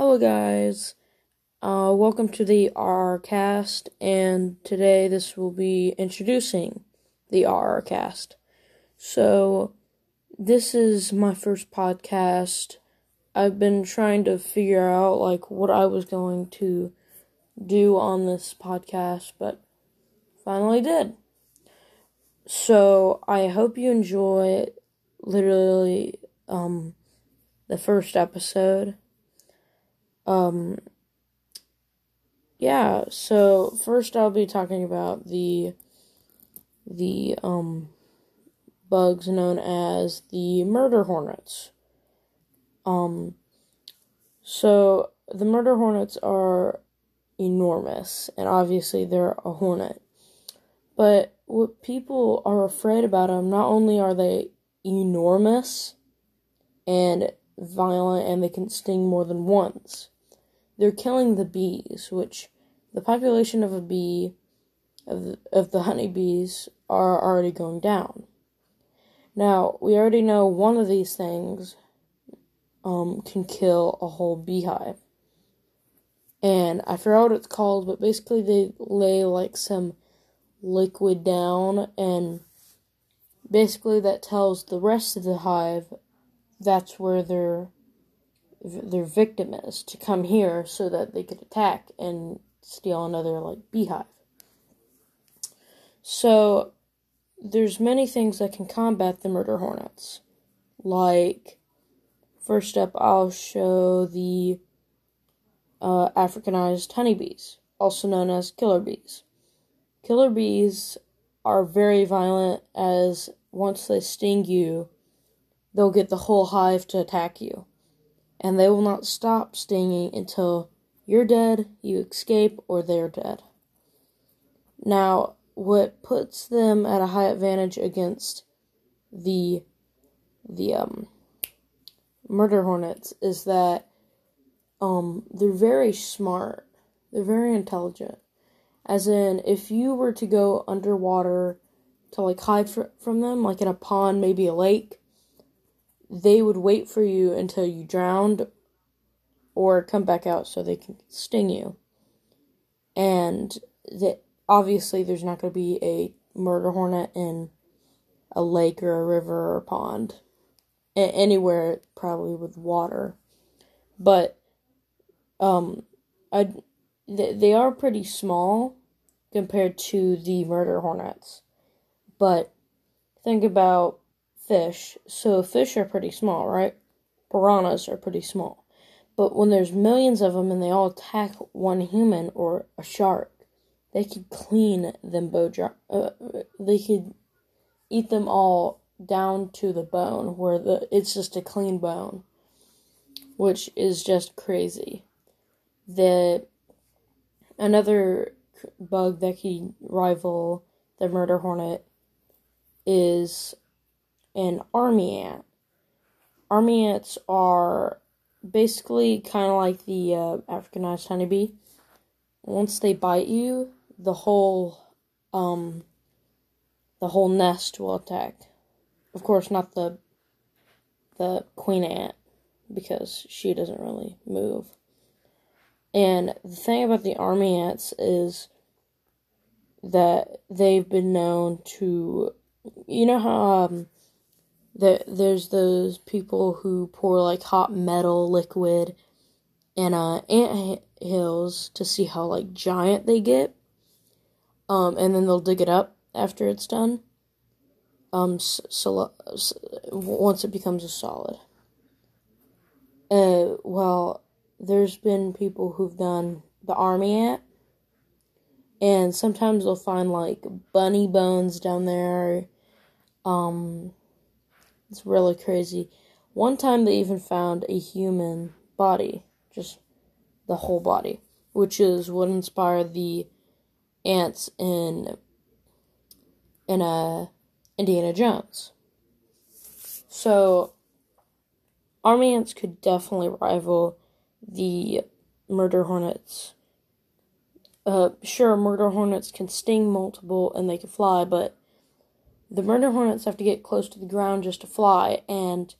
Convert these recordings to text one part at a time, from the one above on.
Hello, guys. Uh, welcome to the RR Cast, and today this will be introducing the RR Cast. So, this is my first podcast. I've been trying to figure out like what I was going to do on this podcast, but finally did. So, I hope you enjoy literally um the first episode. Um, yeah, so first I'll be talking about the the um bugs known as the murder hornets. Um so the murder hornets are enormous and obviously they're a hornet. But what people are afraid about them not only are they enormous and violent and they can sting more than once. They're killing the bees, which the population of a bee, of the, of the honeybees, are already going down. Now, we already know one of these things um, can kill a whole beehive. And I forgot what it's called, but basically they lay like some liquid down, and basically that tells the rest of the hive that's where their their victim is to come here so that they could attack and steal another like beehive. So there's many things that can combat the murder hornets. Like first up I'll show the uh, Africanized honeybees, also known as killer bees. Killer bees are very violent as once they sting you, they'll get the whole hive to attack you. And they will not stop stinging until you're dead, you escape, or they're dead. Now, what puts them at a high advantage against the the um murder hornets is that um they're very smart. They're very intelligent. As in, if you were to go underwater to like hide fr- from them, like in a pond, maybe a lake, they would wait for you until you drowned or come back out so they can sting you. And that obviously there's not going to be a murder hornet in a lake or a river or a pond. A- anywhere probably with water. But um I th- they are pretty small compared to the murder hornets. But think about fish. So fish are pretty small, right? Piranhas are pretty small. But when there's millions of them and they all attack one human or a shark, they could clean them dry. Uh, they could eat them all down to the bone, where the it's just a clean bone, which is just crazy. The another bug that can rival the murder hornet is an army ant. Army ants are basically kind of like the uh, Africanized honeybee. Once they bite you, the whole um the whole nest will attack. Of course, not the the queen ant because she doesn't really move. And the thing about the army ants is that they've been known to you know how um there, there's those people who pour like hot metal liquid in uh, ant hills to see how like giant they get. Um, and then they'll dig it up after it's done. Um, so, so, so once it becomes a solid. Uh, well, there's been people who've done the army ant, and sometimes they'll find like bunny bones down there. Um, it's really crazy. One time they even found a human body, just the whole body, which is what inspired the ants in in uh, Indiana Jones. So army ants could definitely rival the murder hornets. Uh, sure, murder hornets can sting multiple and they can fly, but the murder hornets have to get close to the ground just to fly, and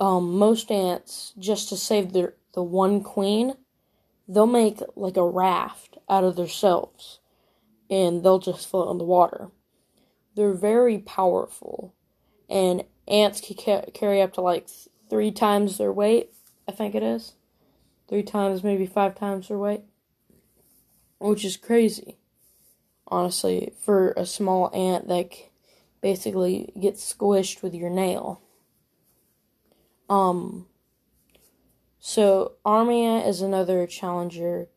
um, most ants, just to save their the one queen, they'll make like a raft out of themselves and they'll just float on the water. They're very powerful, and ants can ca- carry up to like three times their weight, I think it is. Three times, maybe five times their weight. Which is crazy, honestly, for a small ant that basically gets squished with your nail. Um, so Armia is another challenger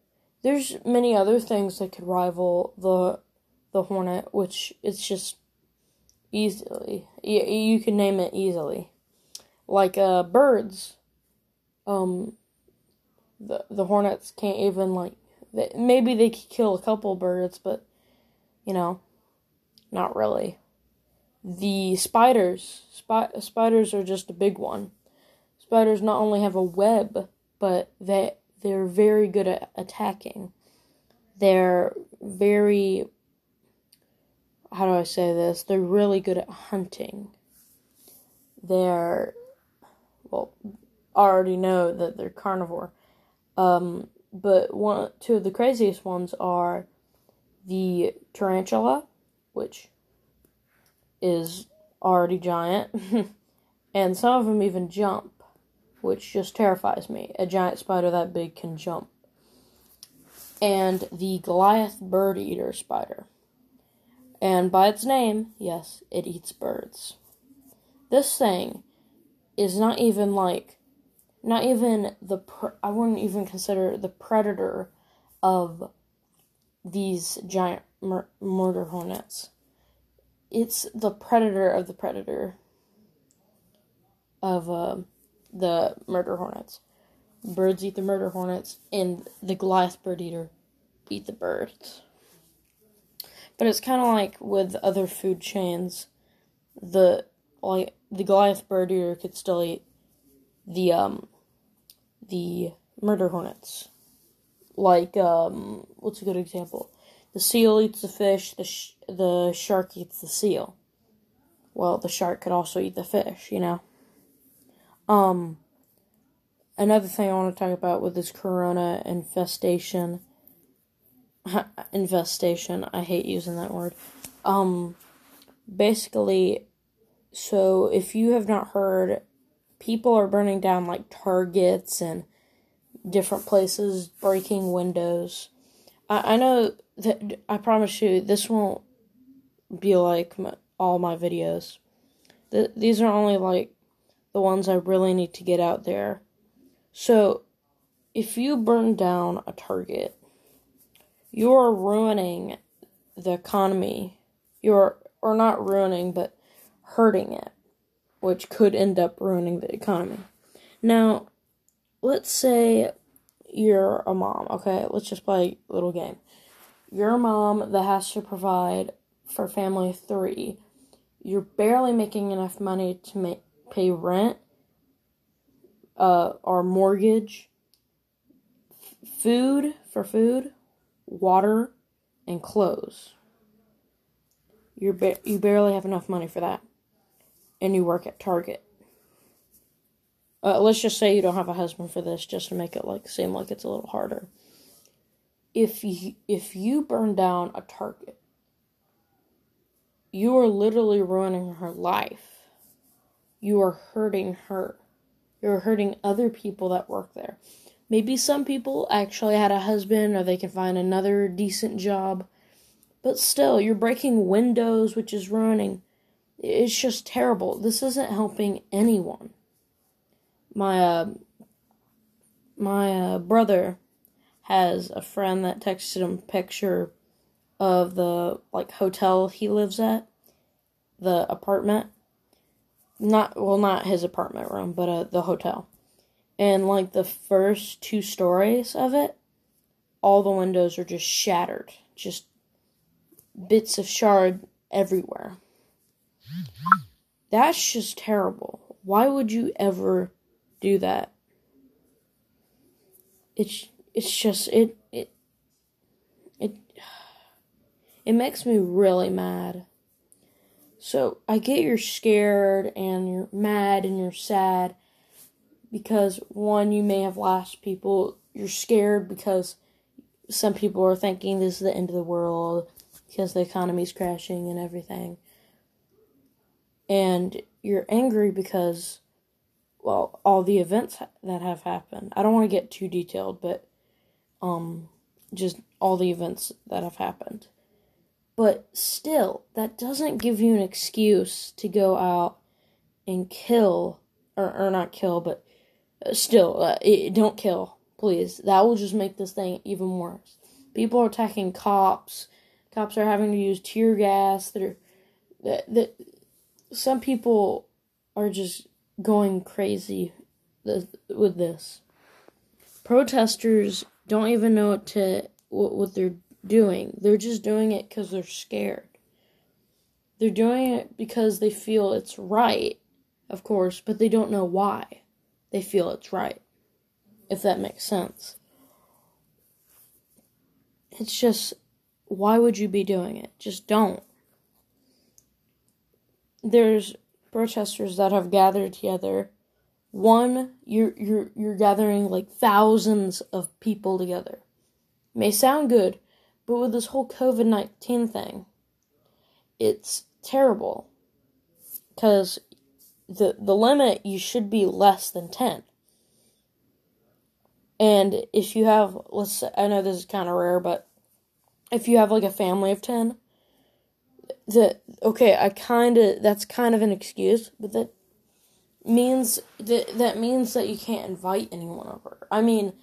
there's many other things that could rival the the hornet, which it's just easily you, you can name it easily, like uh birds. Um, the the hornets can't even like they, maybe they could kill a couple birds, but you know, not really. The spiders, spi- spiders are just a big one. Spiders not only have a web, but they they're very good at attacking. They're very how do I say this? They're really good at hunting. They're well, I already know that they're carnivore. Um, but one two of the craziest ones are the tarantula, which is already giant, and some of them even jump which just terrifies me. A giant spider that big can jump. And the Goliath bird eater spider. And by its name, yes, it eats birds. This thing is not even like, not even the, pre- I wouldn't even consider the predator of these giant mur- murder hornets. It's the predator of the predator of, uh, the murder hornets. Birds eat the murder hornets, and the Goliath bird eater eat the birds. But it's kind of like with other food chains, the like the Goliath bird eater could still eat the um the murder hornets. Like um, what's a good example? The seal eats the fish. The sh- the shark eats the seal. Well, the shark could also eat the fish, you know. Um, another thing I want to talk about with this corona infestation. infestation. I hate using that word. Um, basically, so if you have not heard, people are burning down like targets and different places, breaking windows. I, I know that I promise you this won't be like my, all my videos. The, these are only like the ones I really need to get out there. So, if you burn down a target, you're ruining the economy. You're, or not ruining, but hurting it, which could end up ruining the economy. Now, let's say you're a mom, okay? Let's just play a little game. You're a mom that has to provide for family three. You're barely making enough money to make pay rent, uh, our mortgage, f- food for food, water, and clothes. You're ba- you barely have enough money for that, and you work at Target. Uh, let's just say you don't have a husband for this, just to make it like seem like it's a little harder. If you if you burn down a Target, you are literally ruining her life you are hurting her. You're hurting other people that work there. Maybe some people actually had a husband or they can find another decent job. But still, you're breaking windows, which is ruining. It's just terrible. This isn't helping anyone. My uh, my uh, brother has a friend that texted him picture of the like hotel he lives at, the apartment, not well not his apartment room but uh, the hotel. And like the first two stories of it all the windows are just shattered. Just bits of shard everywhere. That's just terrible. Why would you ever do that it's it's just it it it it makes me really mad so I get you're scared and you're mad and you're sad because one, you may have lost people. You're scared because some people are thinking this is the end of the world because the economy's crashing and everything. And you're angry because, well, all the events that have happened. I don't want to get too detailed, but um, just all the events that have happened. But still, that doesn't give you an excuse to go out and kill, or, or not kill, but uh, still, uh, it, don't kill, please. That will just make this thing even worse. People are attacking cops. Cops are having to use tear gas. That that, that some people are just going crazy with this. Protesters don't even know what to what, what they're doing. They're just doing it because they're scared. They're doing it because they feel it's right, of course, but they don't know why they feel it's right. If that makes sense. It's just, why would you be doing it? Just don't. There's protesters that have gathered together. One, you're you're you're gathering like thousands of people together. May sound good, but with this whole COVID 19 thing, it's terrible. Because the, the limit, you should be less than 10. And if you have, let's I know this is kind of rare, but if you have like a family of 10, that, okay, I kind of, that's kind of an excuse, but that means, that, that means that you can't invite anyone over. I mean,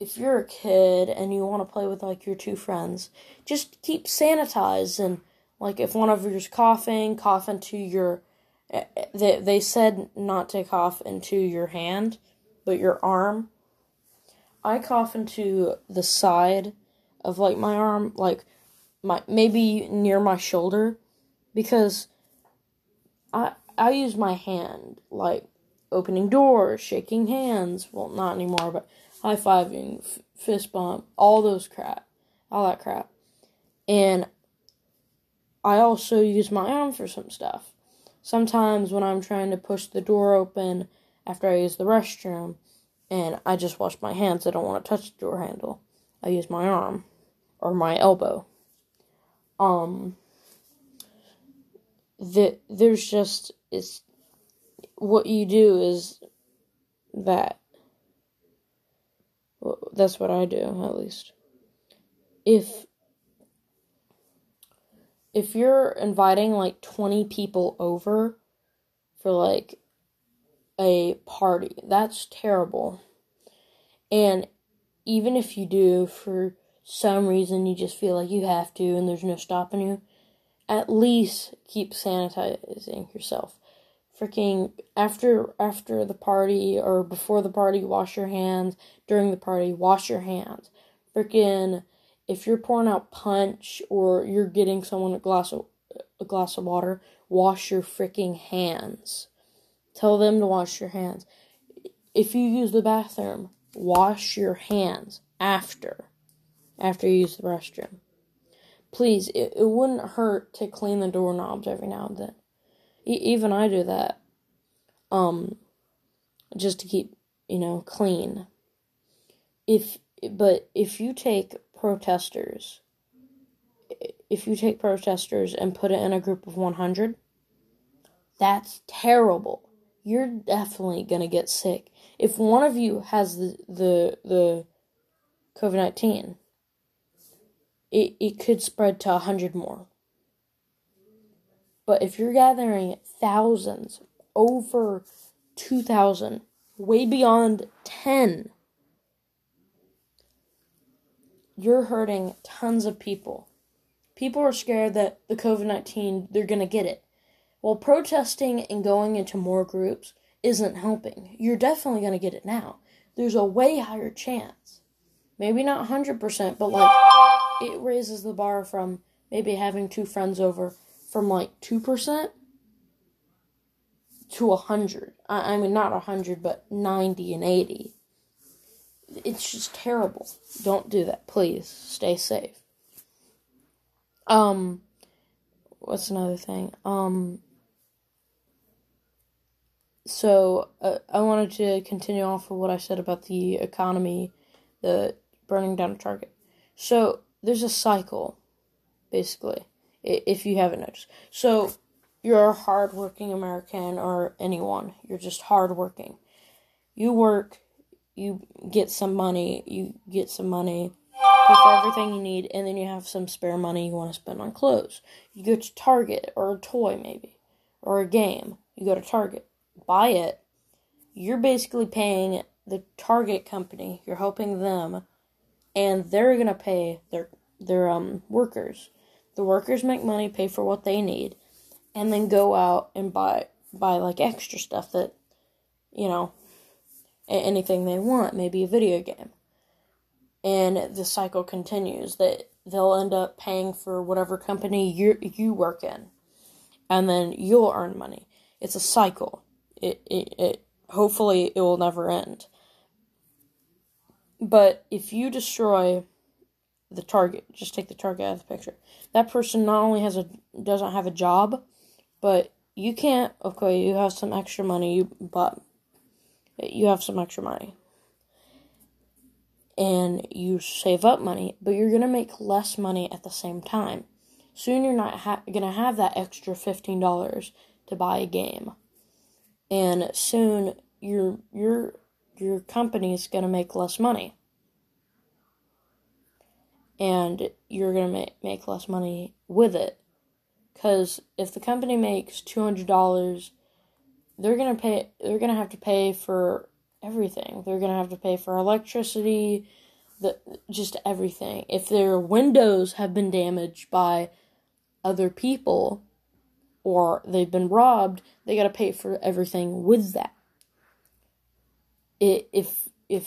if you're a kid and you want to play with like your two friends, just keep sanitized and like if one of you's coughing, cough into your eh, eh, they they said not to cough into your hand, but your arm. I cough into the side of like my arm, like my maybe near my shoulder because I I use my hand like opening doors, shaking hands, well not anymore, but high fiving, f- fist bump, all those crap, all that crap. And I also use my arm for some stuff. Sometimes when I'm trying to push the door open after I use the restroom and I just wash my hands, I don't want to touch the door handle. I use my arm or my elbow. Um the, there's just it's what you do is that well, that's what I do, at least. If if you're inviting like 20 people over for like a party, that's terrible. And even if you do for some reason you just feel like you have to and there's no stopping you, at least keep sanitizing yourself. Freaking after after the party or before the party wash your hands. During the party wash your hands. Freaking if you're pouring out punch or you're getting someone a glass of a glass of water wash your freaking hands. Tell them to wash your hands. If you use the bathroom wash your hands after after you use the restroom please it, it wouldn't hurt to clean the doorknobs every now and then even I do that. Um, just to keep, you know, clean. If, but if you take protesters, if you take protesters and put it in a group of 100, that's terrible. You're definitely gonna get sick. If one of you has the, the, the COVID 19, it, it could spread to a hundred more. But if you're gathering thousands, over 2,000, way beyond 10, you're hurting tons of people. People are scared that the COVID 19, they're going to get it. Well, protesting and going into more groups isn't helping. You're definitely going to get it now. There's a way higher chance. Maybe not 100%, but like it raises the bar from maybe having two friends over from like 2% to 100. I, I mean, not 100, but 90 and 80. It's just terrible. Don't do that, please. Stay safe. Um, what's another thing? Um, so uh, I wanted to continue off of what I said about the economy, the burning down a Target. So there's a cycle, basically, if you haven't noticed. So you're a hardworking American or anyone, you're just hardworking. You work, you get some money, you get some money, pay for everything you need, and then you have some spare money you want to spend on clothes. You go to Target or a toy, maybe, or a game. You go to Target, buy it. You're basically paying the Target company, you're helping them, and they're gonna pay their their um workers. The workers make money, pay for what they need, and then go out and buy buy like extra stuff that you know anything they want, maybe a video game. And the cycle continues that they'll end up paying for whatever company you you work in. And then you'll earn money. It's a cycle. It it, it hopefully it will never end. But if you destroy the target, just take the target out of the picture. That person not only has a doesn't have a job, but you can't. Okay, you have some extra money, you but you have some extra money, and you save up money, but you're gonna make less money at the same time. Soon, you're not ha- gonna have that extra fifteen dollars to buy a game, and soon your your your company is gonna make less money and you're going to make, make less money with it. Because if the company makes $200, they're going to pay, they're going to have to pay for everything. They're going to have to pay for electricity, the, just everything. If their windows have been damaged by other people or they've been robbed, they got to pay for everything with that. It, if, if,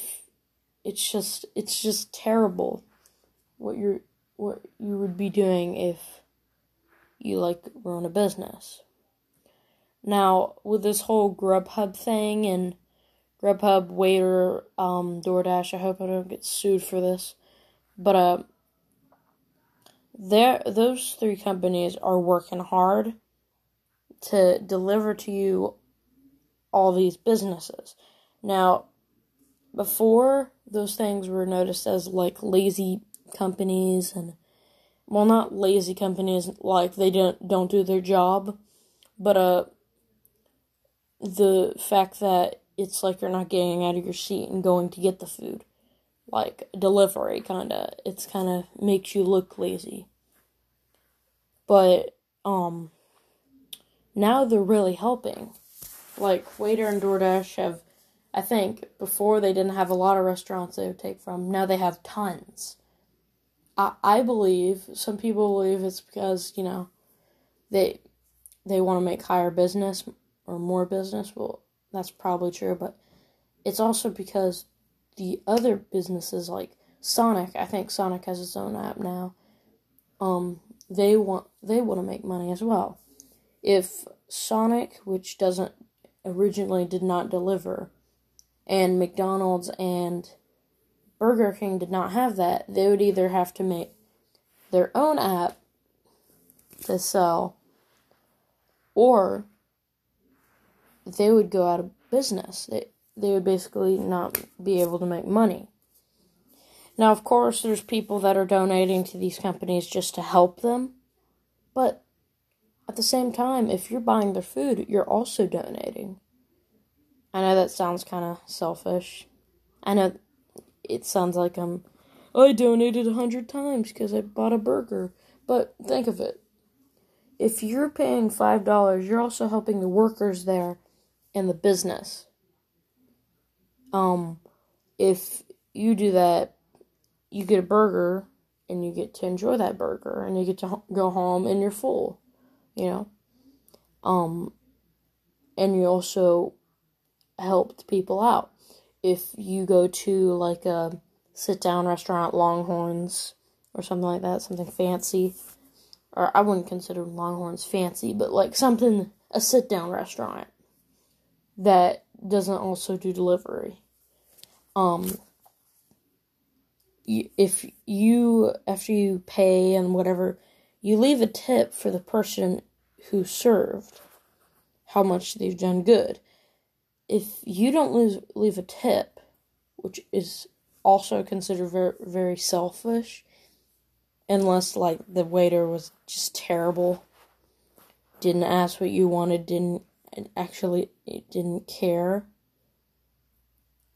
it's just, it's just terrible what you're what you would be doing if you like run a business. Now, with this whole Grubhub thing and Grubhub, Waitr, um, DoorDash, I hope I don't get sued for this, but uh, there those three companies are working hard to deliver to you all these businesses. Now, before those things were noticed as like lazy companies and well not lazy companies like they don't don't do their job but uh the fact that it's like you're not getting out of your seat and going to get the food like delivery kind of it's kind of makes you look lazy. But um now they're really helping. Like Waitr and DoorDash have I think before they didn't have a lot of restaurants they would take from now they have tons I, I believe some people believe it's because you know they they want to make higher business or more business. Well, that's probably true, but it's also because the other businesses like Sonic, I think Sonic has its own app now. Um, they want they want to make money as well. If Sonic, which doesn't originally did not deliver, and McDonald's and Burger King did not have that, they would either have to make their own app to sell or they would go out of business. They, they would basically not be able to make money. Now, of course, there's people that are donating to these companies just to help them, but at the same time, if you're buying their food, you're also donating. I know that sounds kind of selfish. I know it sounds like I'm I donated a hundred times because I bought a burger. But think of it. If you're paying five dollars, you're also helping the workers there and the business. Um, if you do that, you get a burger and you get to enjoy that burger and you get to go home and you're full, you know. Um, and you also helped people out if you go to like a sit down restaurant, Longhorns, or something like that, something fancy. Or I wouldn't consider Longhorns fancy, but like something, a sit down restaurant that doesn't also do delivery. Um, if you, after you pay and whatever, you leave a tip for the person who served, how much they've done good. If you don't lose, leave a tip, which is also considered very, very selfish, unless like the waiter was just terrible, didn't ask what you wanted, didn't actually didn't care,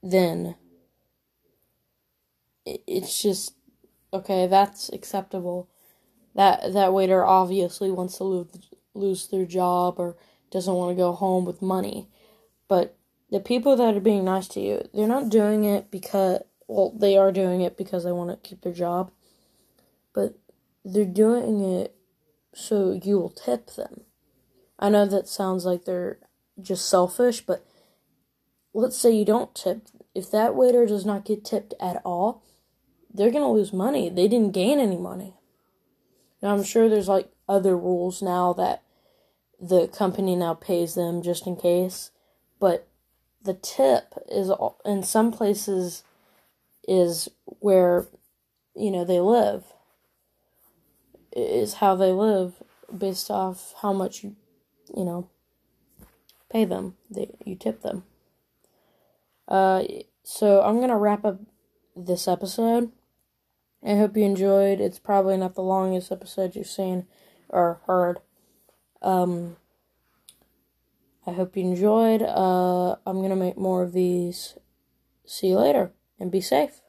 then it's just okay. That's acceptable. That that waiter obviously wants to lose lose their job or doesn't want to go home with money, but the people that are being nice to you, they're not doing it because well, they are doing it because they want to keep their job, but they're doing it so you will tip them. I know that sounds like they're just selfish, but let's say you don't tip. If that waiter does not get tipped at all, they're going to lose money. They didn't gain any money. Now, I'm sure there's like other rules now that the company now pays them just in case, but the tip is in some places is where you know they live is how they live based off how much you you know pay them they, you tip them. Uh so i'm gonna wrap up this episode. I hope you enjoyed. It's probably not the longest episode you've seen or heard. Um I hope you enjoyed. Uh, I'm going to make more of these. See you later and be safe.